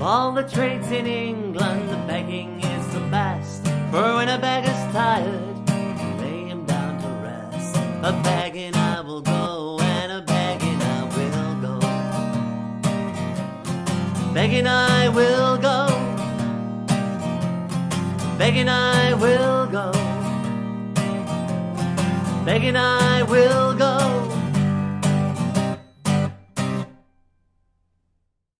all the trades in England, the begging is the best. For when a beggar's tired, lay him down to rest. A begging I will go, and a begging I will go. Begging I will go. Begging I will go. Begging I will.